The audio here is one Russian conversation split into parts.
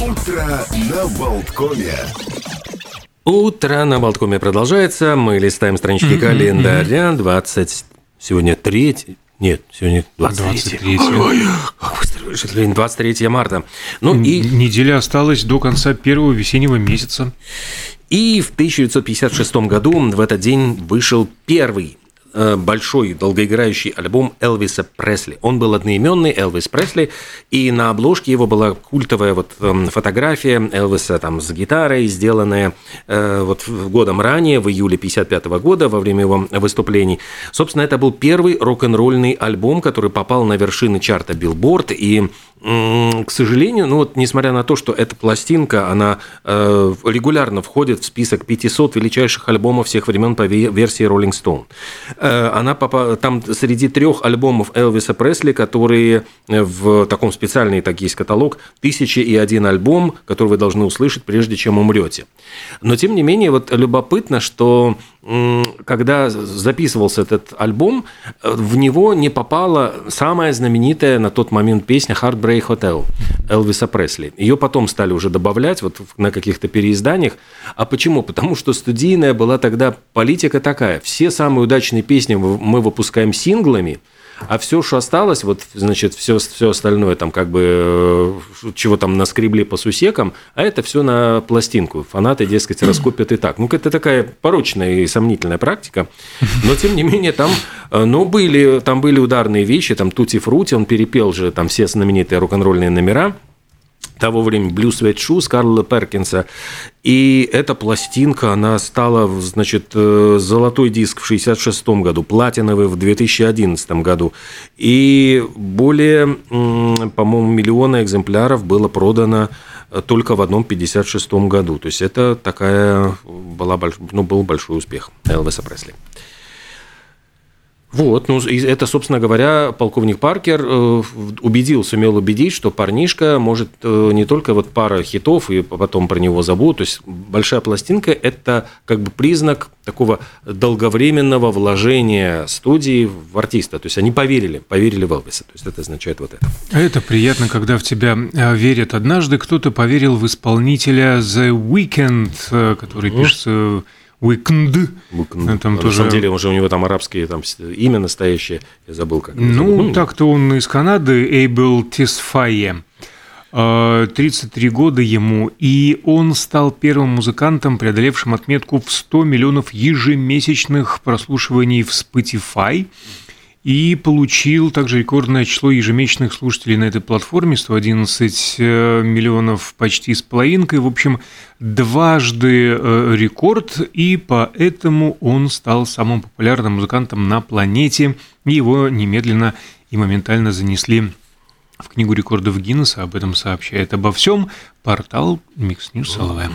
Утро на Болткоме. Утро на Болткоме продолжается. Мы листаем странички календаря. 20... Сегодня 3... Нет, сегодня 23. 23. Ой, как быстро бежит время. 23 марта. Ну и, Неделя осталась до конца первого весеннего месяца. и в 1956 году в этот день вышел первый большой долгоиграющий альбом Элвиса Пресли. Он был одноименный, Элвис Пресли, и на обложке его была культовая вот эм, фотография Элвиса там с гитарой, сделанная э, вот годом ранее, в июле 55 года, во время его выступлений. Собственно, это был первый рок-н-ролльный альбом, который попал на вершины чарта Билборд, и к сожалению, ну вот несмотря на то, что эта пластинка, она э, регулярно входит в список 500 величайших альбомов всех времен по ве- версии Rolling Stone. Э, Она попа- там среди трех альбомов Элвиса Пресли, которые э, в таком специальный так есть каталог «Тысяча и один альбом», который вы должны услышать, прежде чем умрете. Но тем не менее, вот любопытно, что когда записывался этот альбом, э, в него не попала самая знаменитая на тот момент песня «Heartbreak Hotel» Элвиса Пресли. Ее потом стали уже добавлять вот на каких-то переизданиях. А почему? Потому что студийная была тогда политика такая. Все самые удачные песни мы выпускаем синглами, а все, что осталось, вот, значит, все, все остальное, там, как бы, э, чего там наскребли по сусекам, а это все на пластинку. Фанаты, дескать, раскупят и так. Ну, это такая порочная и сомнительная практика. Но, тем не менее, там, э, ну, были, там были ударные вещи, там, Тути Фрути, он перепел же там все знаменитые рок-н-ролльные номера того времени Blue Sweat Shoes Карла Перкинса. И эта пластинка, она стала, значит, э, золотой диск в 66 году, платиновый в 2011 году. И более, по-моему, миллиона экземпляров было продано э, только в одном 56 году. То есть это такая была, ну, был большой успех Элвиса Пресли. Вот, ну, это, собственно говоря, полковник Паркер э, убедил, сумел убедить, что парнишка может э, не только вот пара хитов, и потом про него забудут. То есть большая пластинка – это как бы признак такого долговременного вложения студии в артиста. То есть они поверили, поверили в Элвиса. То есть это означает вот это. А Это приятно, когда в тебя э, верят. Однажды кто-то поверил в исполнителя The Weeknd, который пишется Weeknd. Ну, Там на тоже- самом деле, уже у него там арабские там, имя настоящее, я забыл, как. Ну, так-то он из Канады, Эйбел Тисфае. Э, 33 года ему, и он стал первым музыкантом, преодолевшим отметку в 100 миллионов ежемесячных прослушиваний в Spotify, и получил также рекордное число ежемесячных слушателей на этой платформе, 111 э, миллионов почти с половинкой. В общем, дважды э, рекорд, и поэтому он стал самым популярным музыкантом на планете. Его немедленно и моментально занесли в книгу рекордов Гиннесса. Об этом сообщает обо всем портал Mix News LV.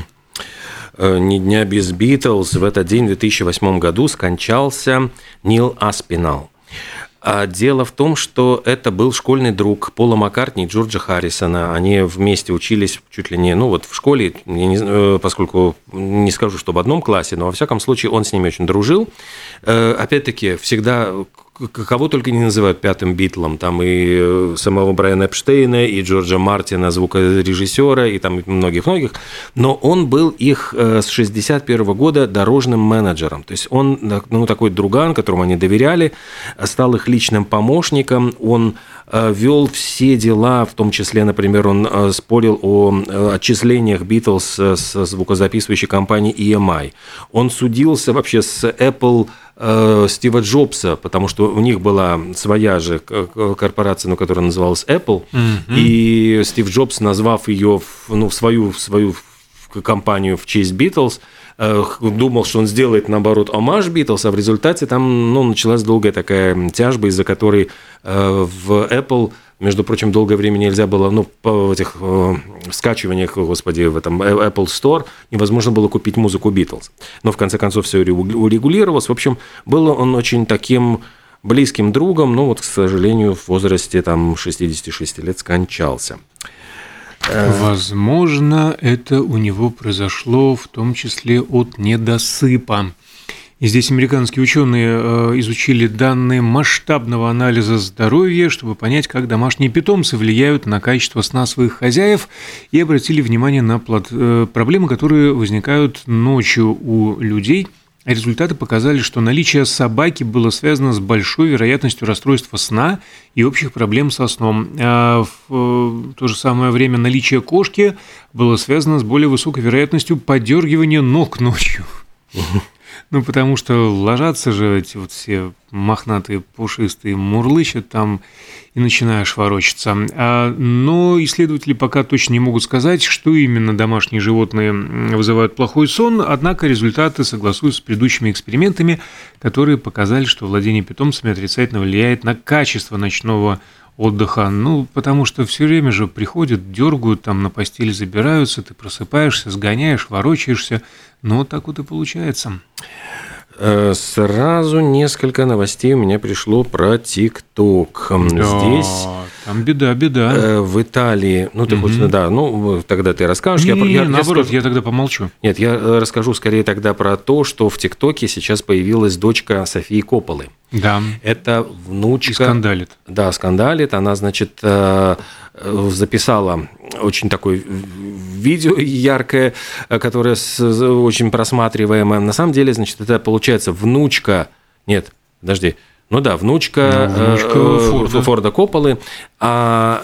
Э, ни дня без Битлз в этот день, в 2008 году, скончался Нил Аспинал. А дело в том, что это был школьный друг Пола Маккартни и Джорджа Харрисона. Они вместе учились чуть ли не, ну вот в школе, не э, поскольку не скажу, что в одном классе, но во всяком случае он с ними очень дружил. Э, Опять-таки, всегда кого только не называют пятым Битлом, там и э, самого Брайана Эпштейна, и Джорджа Мартина, звукорежиссера, и там многих-многих, но он был их э, с 61 года дорожным менеджером, то есть он, ну, такой друган, которому они доверяли, стал их личным помощником, он э, вел все дела, в том числе, например, он э, спорил о э, отчислениях Битлз э, с звукозаписывающей компании EMI. Он судился вообще с Apple э, Стива Джобса, потому что у них была своя же корпорация, ну, которая называлась Apple, и Стив Джобс, назвав ее ну, в свою, в свою компанию в честь Битлз, э, думал, что он сделает, наоборот, омаж Битлз, а в результате там ну, началась долгая такая тяжба, из-за которой э, в Apple между прочим, долгое время нельзя было, ну, по этих э, скачиваниях, господи, в этом э, Apple Store невозможно было купить музыку Битлз. Но в конце концов все урегулировалось. В общем, был он очень таким близким другом, но вот, к сожалению, в возрасте там 66 лет скончался. Возможно, это у него произошло в том числе от недосыпа. И здесь американские ученые э, изучили данные масштабного анализа здоровья, чтобы понять, как домашние питомцы влияют на качество сна своих хозяев, и обратили внимание на э, проблемы, которые возникают ночью у людей – Результаты показали, что наличие собаки было связано с большой вероятностью расстройства сна и общих проблем со сном. А в то же самое время наличие кошки было связано с более высокой вероятностью подергивания ног ночью. Ну, потому что ложатся же эти вот все мохнатые, пушистые, мурлычат там и начинаешь ворочаться. А, но исследователи пока точно не могут сказать, что именно домашние животные вызывают плохой сон, однако результаты согласуются с предыдущими экспериментами, которые показали, что владение питомцами отрицательно влияет на качество ночного отдыха. Ну, потому что все время же приходят, дергают, там на постели забираются, ты просыпаешься, сгоняешь, ворочаешься. Ну, вот так вот и получается. Э, сразу несколько новостей у меня пришло про ТикТок. Да, Здесь там беда, беда. Э, в Италии, ну ты угу. хоть, да, ну тогда ты расскажешь. Не, я, не, я, наоборот, я, скажу, я тогда помолчу. Нет, я э, расскажу скорее тогда про то, что в ТикТоке сейчас появилась дочка Софии Копполы. Да. Это внучка. И скандалит. Да, скандалит. Она, значит, записала очень такое видео яркое, которое очень просматриваемое. На самом деле, значит, это получается внучка, нет, подожди, ну да, внучка, ну, внучка э, Форда. Форда Копполы, а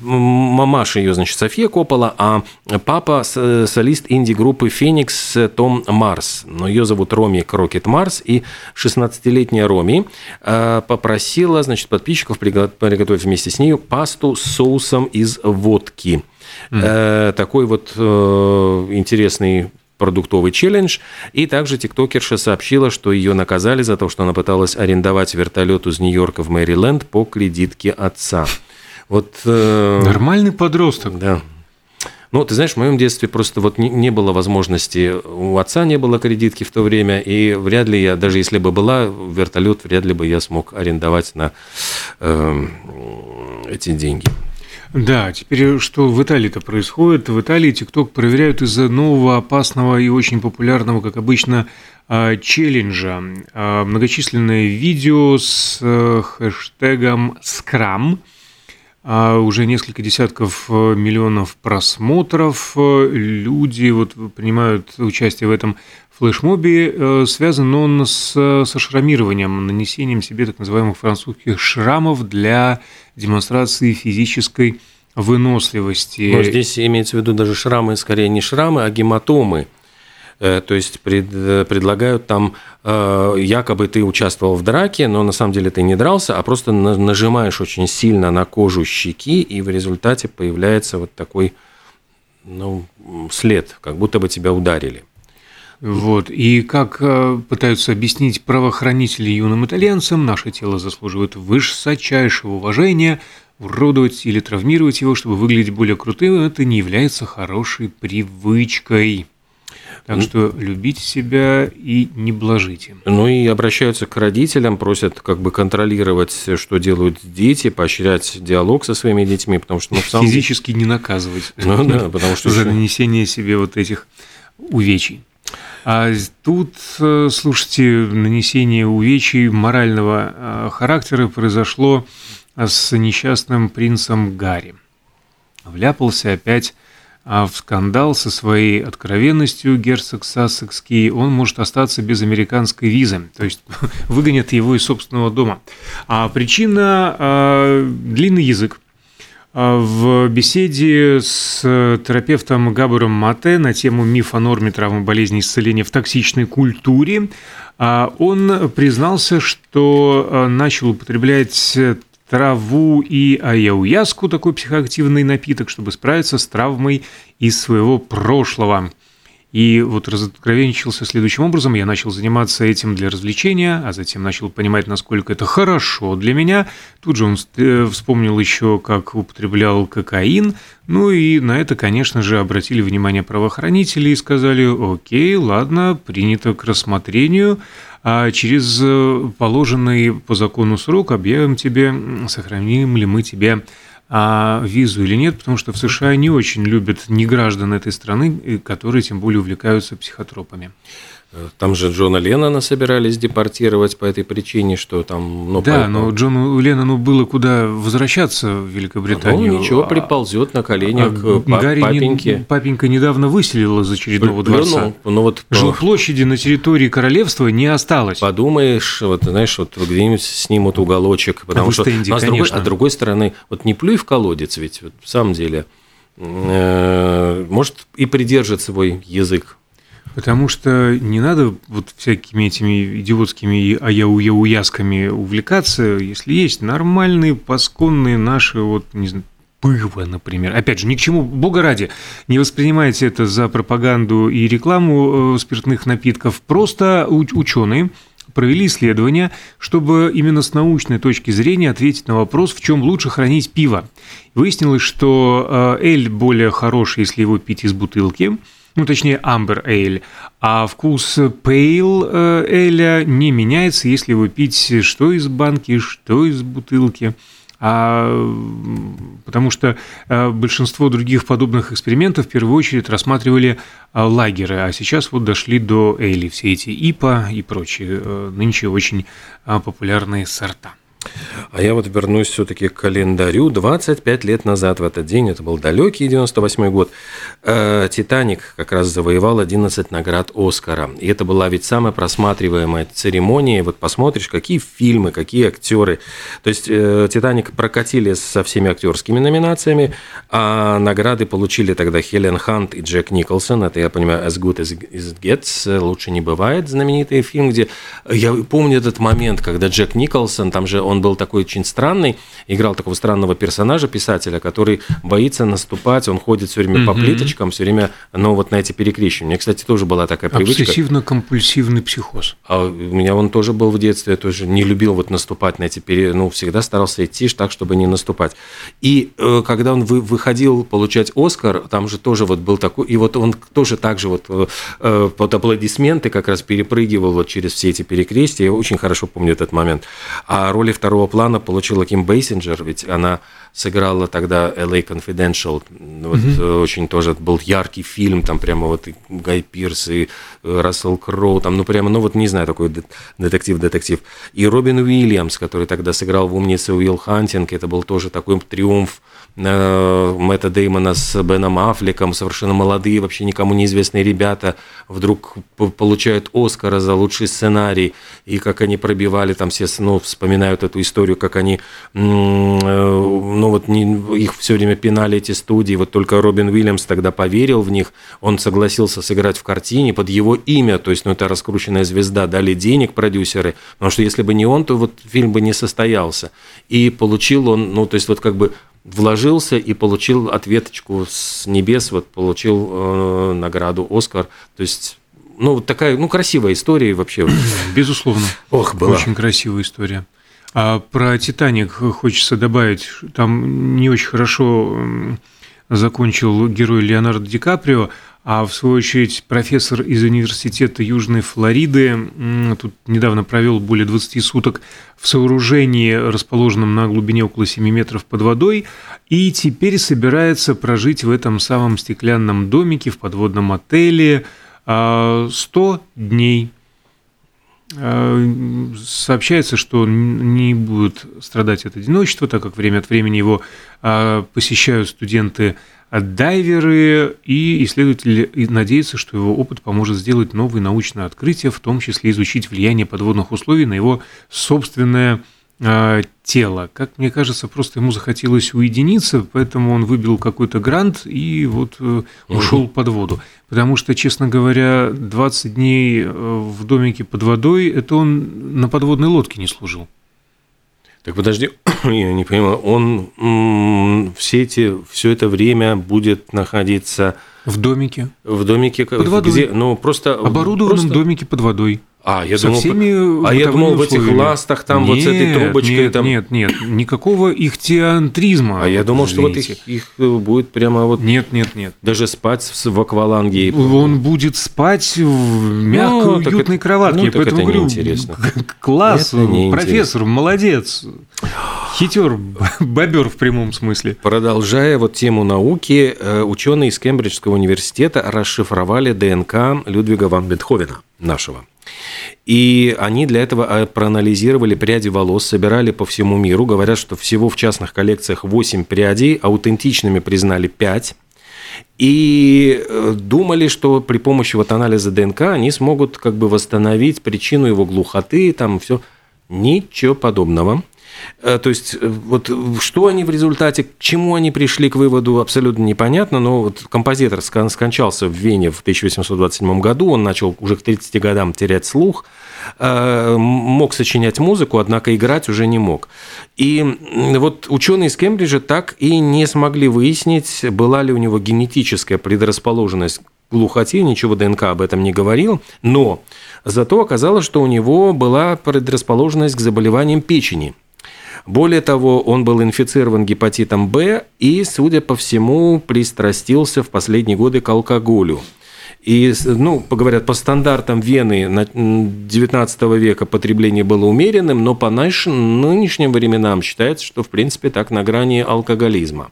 мамаша ее, значит, София Коппола, а папа солист инди-группы «Феникс» Том Марс. Но ее зовут Роми Крокет Марс, и 16-летняя Роми э, попросила, значит, подписчиков приготовить вместе с ней пасту с соусом из водки. Mm. Такой вот интересный продуктовый челлендж. И также тиктокерша сообщила, что ее наказали за то, что она пыталась арендовать вертолет из Нью-Йорка в Мэриленд по кредитке отца. Вот, э, Нормальный подросток. Да. Ну, ты знаешь, в моем детстве просто вот не, не было возможности, у отца не было кредитки в то время, и вряд ли я, даже если бы была, вертолет вряд ли бы я смог арендовать на э, эти деньги. Да, теперь что в Италии-то происходит? В Италии ТикТок проверяют из-за нового, опасного и очень популярного, как обычно, а, челленджа. А, многочисленное видео с э, хэштегом «Скрам», а, уже несколько десятков э, миллионов просмотров. Люди вот принимают участие в этом флешмобе. Э, связан он с, со шрамированием, нанесением себе так называемых французских шрамов для демонстрации физической выносливости. Но здесь имеется в виду даже шрамы, скорее не шрамы, а гематомы. Э, то есть пред, предлагают там, э, якобы ты участвовал в драке, но на самом деле ты не дрался, а просто нажимаешь очень сильно на кожу щеки, и в результате появляется вот такой ну, след, как будто бы тебя ударили. Вот. И как э, пытаются объяснить правоохранители юным итальянцам, наше тело заслуживает высочайшего уважения, уродовать или травмировать его, чтобы выглядеть более крутым, это не является хорошей привычкой. Так что любите себя и не блажите. Ну и обращаются к родителям, просят как бы контролировать, что делают дети, поощрять диалог со своими детьми, потому что... Ну, сам... Физически не наказывать. Ну да, потому что... За нанесение себе вот этих увечий. А тут, э, слушайте, нанесение увечий морального э, характера произошло с несчастным принцем Гарри. Вляпался опять а, в скандал со своей откровенностью герцог Сассекский, он может остаться без американской визы, то есть выгонят его из собственного дома. А причина а, – длинный язык. А, в беседе с терапевтом Габором Мате на тему миф о норме травмы болезни исцеления в токсичной культуре а, он признался, что начал употреблять траву и аяуяску, такой психоактивный напиток, чтобы справиться с травмой из своего прошлого – и вот разоткровенничался следующим образом. Я начал заниматься этим для развлечения, а затем начал понимать, насколько это хорошо для меня. Тут же он э, вспомнил еще, как употреблял кокаин. Ну и на это, конечно же, обратили внимание правоохранители и сказали, окей, ладно, принято к рассмотрению, а через э, положенный по закону срок объявим тебе, сохраним ли мы тебе а визу или нет, потому что в США не очень любят не граждан этой страны, которые тем более увлекаются психотропами. Там же Джона Леннона собирались депортировать по этой причине, что там... Ну, да, по... но Джону Леннону было куда возвращаться в Великобританию. Ну, ничего, а приползет на коленях а, к Гарри папеньке. Не, папенька недавно выселил из очередного Плюнул, дворца. Ну, вот, Жилплощади на территории королевства не осталось. Подумаешь, вот знаешь, вот где-нибудь снимут уголочек, потому а что... Стенде, а, с другой, а с другой стороны, вот не плюй в колодец, ведь вот, в самом деле, э, может и придержит свой язык Потому что не надо вот всякими этими идиотскими аяу-яу-ясками увлекаться, если есть нормальные, пасконные наши, вот, не знаю, пыва, например. Опять же, ни к чему, бога ради, не воспринимайте это за пропаганду и рекламу э, спиртных напитков. Просто ученые провели исследование, чтобы именно с научной точки зрения ответить на вопрос, в чем лучше хранить пиво. Выяснилось, что э, эль более хороший, если его пить из бутылки – ну, точнее, Amber Ale, а вкус Pale Ale не меняется, если его пить что из банки, что из бутылки. А, потому что а, большинство других подобных экспериментов в первую очередь рассматривали а, лагеры, а сейчас вот дошли до Эйли, все эти ИПА и прочие, э, нынче очень популярные сорта. А я вот вернусь все-таки к календарю. 25 лет назад в этот день, это был далекий 98 год, э, «Титаник» как раз завоевал 11 наград «Оскара». И это была ведь самая просматриваемая церемония. Вот посмотришь, какие фильмы, какие актеры. То есть э, «Титаник» прокатили со всеми актерскими номинациями, а награды получили тогда Хелен Хант и Джек Николсон. Это, я понимаю, «As Good as It Gets», «Лучше не бывает», знаменитый фильм, где... Я помню этот момент, когда Джек Николсон, там же он он был такой очень странный, играл такого странного персонажа, писателя, который боится наступать, он ходит все время по плиточкам, все время, ну, вот на эти перекрещивания. У меня, кстати, тоже была такая привычка. Обсессивно-компульсивный психоз. А у меня он тоже был в детстве, я тоже не любил вот наступать на эти пере... ну, всегда старался идти так, чтобы не наступать. И э, когда он вы, выходил получать Оскар, там же тоже вот был такой, и вот он тоже так же вот э, э под аплодисменты как раз перепрыгивал вот через все эти перекрестия, я очень хорошо помню этот момент. А роли в второго плана получила Ким Бейсинджер, ведь она сыграла тогда LA Confidential. Вот mm-hmm. очень тоже был яркий фильм, там прямо вот и Гай Пирс, и э, Рассел Кроу, там, ну прямо, ну вот не знаю, такой детектив-детектив. И Робин Уильямс, который тогда сыграл в «Умнице Уилл Хантинг», это был тоже такой триумф Э, Мэтта Деймона с Беном Аффлеком, совершенно молодые, вообще никому неизвестные ребята, вдруг получают Оскара за лучший сценарий, и как они пробивали там все, ну, вспоминают эту историю, как они, э, ну, вот не, их все время пинали эти студии, вот только Робин Уильямс тогда поверил в них, он согласился сыграть в картине под его имя, то есть, ну, это раскрученная звезда, дали денег продюсеры, потому что если бы не он, то вот фильм бы не состоялся, и получил он, ну, то есть, вот как бы вложился и получил ответочку с небес, вот получил э, награду Оскар. То есть, ну, вот такая, ну, красивая история вообще. Безусловно. Ох, была. Очень красивая история. А про «Титаник» хочется добавить, там не очень хорошо закончил герой Леонардо Ди Каприо, а в свою очередь профессор из Университета Южной Флориды тут недавно провел более 20 суток в сооружении, расположенном на глубине около 7 метров под водой, и теперь собирается прожить в этом самом стеклянном домике в подводном отеле 100 а, дней. А, сообщается, что не будет страдать от одиночества, так как время от времени его а, посещают студенты дайверы и исследователи надеются, что его опыт поможет сделать новые научные открытия, в том числе изучить влияние подводных условий на его собственное тело. Как мне кажется, просто ему захотелось уединиться, поэтому он выбил какой-то грант и вот э, ушел под воду. Потому что, честно говоря, 20 дней э, в домике под водой, это он на подводной лодке не служил. Так подожди, я не понимаю, он все эти, все это время будет находиться в домике. В домике под водой. Где, ну просто оборудованном просто... домике под водой. А, я со думал, всеми а я думал в этих ластах там вот с этой Нет, трубочкой нет, там. Нет, нет, никакого ихтиантризма. А я думал, что вот извините. их, их э, будет прямо вот Нет, нет, нет. даже спать в акваланге. Он будет спать в мягкой, Ну, уютной это- кроватке. ну, Поэтому это говорю, неинтересно. к- класс, Это профессор, молодец. Хитер, бобер в прямом смысле. Продолжая вот тему науки, э, ученые из Кембриджского университета расшифровали ДНК Людвига ван Бетховена, нашего. И они для этого э, проанализировали пряди волос, собирали по всему миру. Говорят, что всего в частных коллекциях 8 прядей, аутентичными признали 5. И э, думали, что при помощи вот анализа ДНК они смогут как бы восстановить причину его глухоты, там все. Ничего подобного. Э, То есть, э, вот что они в результате, к чему они пришли к выводу, абсолютно непонятно, но вот композитор скон- скончался в Вене в 1827 году, он начал уже к 30 годам терять слух, э, мог сочинять музыку, однако играть уже не мог. И вот ученые из Кембриджа так и не смогли выяснить, была ли у него генетическая предрасположенность глухоте, ничего ДНК об этом не говорил, но зато оказалось, что у него была предрасположенность к заболеваниям печени. Более того, он был инфицирован гепатитом Б и, судя по всему, пристрастился в последние годы к алкоголю. И, ну, говорят, по стандартам Вены на- м, 19 века потребление было умеренным, но по нынешним временам считается, что, в принципе, так на грани алкоголизма.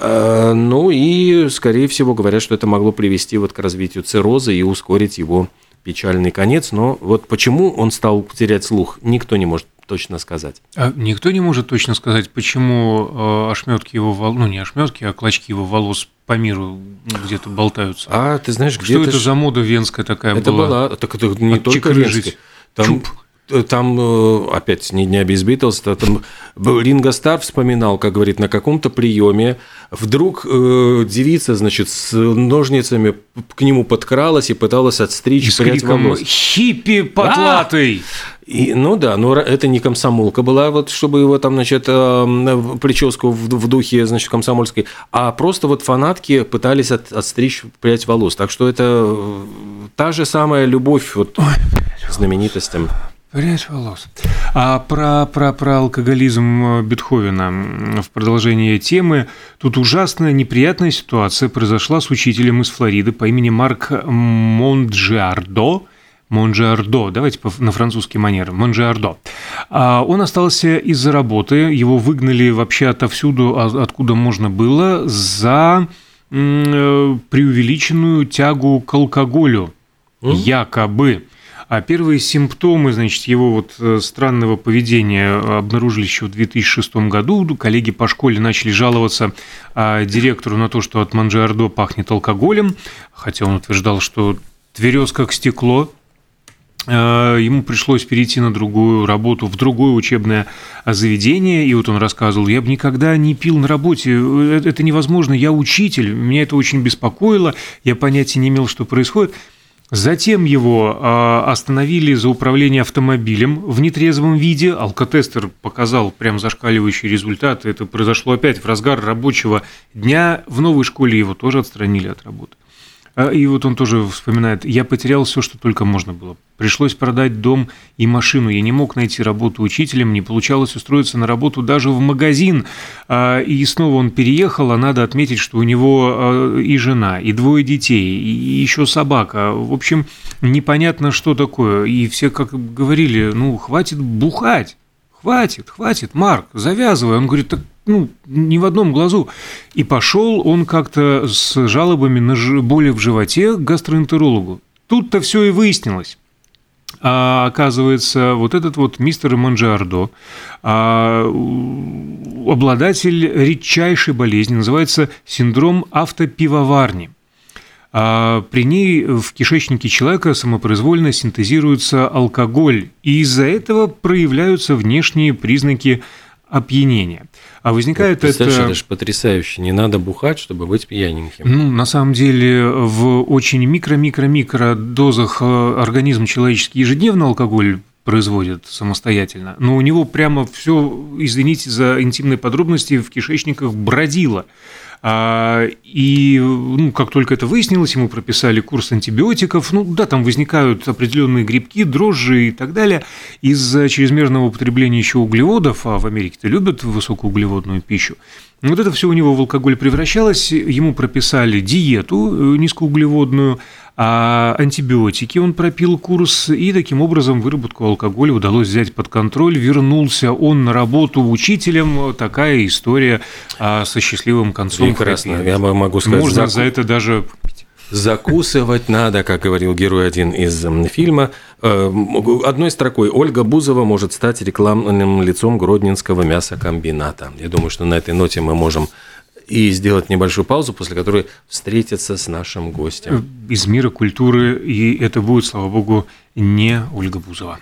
Э, Ну и, скорее всего, говорят, что это могло привести вот к развитию цирроза и ускорить его печальный конец. Но вот почему он стал терять слух, никто не может точно сказать. А никто не может точно сказать, почему э, ошметки его волос, ну не ошметки, а клочки его волос по миру где-то болтаются. А ты знаешь, Что где это за мода венская такая Это была? была, так это не только Отчекрыжить. Венский. Там, там э, опять не, не без Битлз, то там был Ринго Стар вспоминал, как говорит, на каком-то приеме вдруг э, девица, значит, с ножницами к нему подкралась и пыталась И отстричь с прядь криком волос. «Хиппи потлатый!» И, ну да, но это не комсомолка была, вот чтобы его там, значит, э, прическу в, духе, значит, комсомольской, а просто вот фанатки пытались от- отстричь прядь волос. Так что это э, та же самая любовь вот к знаменитостям. Прядь волос. А про, про, про алкоголизм э, Бетховена в продолжение темы. Тут ужасная неприятная ситуация произошла с учителем из Флориды по имени Марк Монджиардо. Монджиардо, давайте на французский манер, Монджиардо. А Он остался из-за работы, его выгнали вообще отовсюду, а- откуда можно было, за э, преувеличенную тягу к алкоголю, якобы. А первые симптомы, значит, его вот э, странного поведения обнаружили еще в 2006 году. Коллеги по школе начали жаловаться а, директору на то, что от Манжиардо пахнет алкоголем, хотя он утверждал, что тверез как стекло. Э, Ему пришлось перейти на другую работу, в другое учебное заведение, и вот он рассказывал, я бы никогда не пил на работе, э, это невозможно, я учитель, меня это очень беспокоило, я понятия не имел, что происходит. Затем его а, остановили за управление автомобилем в нетрезвом виде. Алкотестер показал прям зашкаливающие результаты. Это произошло опять в разгар рабочего дня. В новой школе его тоже отстранили от работы. А, И вот он тоже вспоминает, я потерял все, что только можно было. Пришлось продать дом и машину. Я не мог найти работу учителем, не получалось устроиться на работу даже в магазин. А, И снова он переехал, а надо отметить, что у него а, и жена, и двое детей, и еще собака. В общем, непонятно, что такое. И все как говорили, ну, хватит бухать. Хватит, хватит, Марк, завязывай. Он говорит, так ну, ни в одном глазу. И пошел он как-то с жалобами на боли в животе к гастроэнтерологу. Тут-то все и выяснилось. А оказывается, вот этот вот мистер Манджиардо, а, обладатель редчайшей болезни, называется синдром автопивоварни. А при ней в кишечнике человека самопроизвольно синтезируется алкоголь, и из-за этого проявляются внешние признаки опьянения. А возникает Представляешь, это... это же потрясающе. Не надо бухать, чтобы быть пьяненьким. Ну, на самом деле, в очень микро-микро-микро дозах э, организм человеческий ежедневно алкоголь производит самостоятельно, но у него прямо все, извините за интимные подробности, в кишечниках бродило. А, и ну, как только это выяснилось, ему прописали курс антибиотиков. Ну да, там возникают определенные грибки, дрожжи и так далее. Из-за чрезмерного употребления еще углеводов, а в Америке-то любят высокоуглеводную пищу, вот это все у него в алкоголь превращалось, ему прописали диету э, низкоуглеводную, а антибиотики он пропил курс, и таким образом выработку алкоголя удалось взять под контроль. Вернулся он на работу учителем. Такая история а, со счастливым концом. Прекрасно. Я могу сказать, Можно за это даже Закусывать надо, как говорил герой один из фильма. Э, одной строкой Ольга Бузова может стать рекламным лицом Гродненского мясокомбината. Я думаю, что на этой ноте мы можем и сделать небольшую паузу, после которой встретиться с нашим гостем. Из мира культуры, и это будет, слава богу, не Ольга Бузова.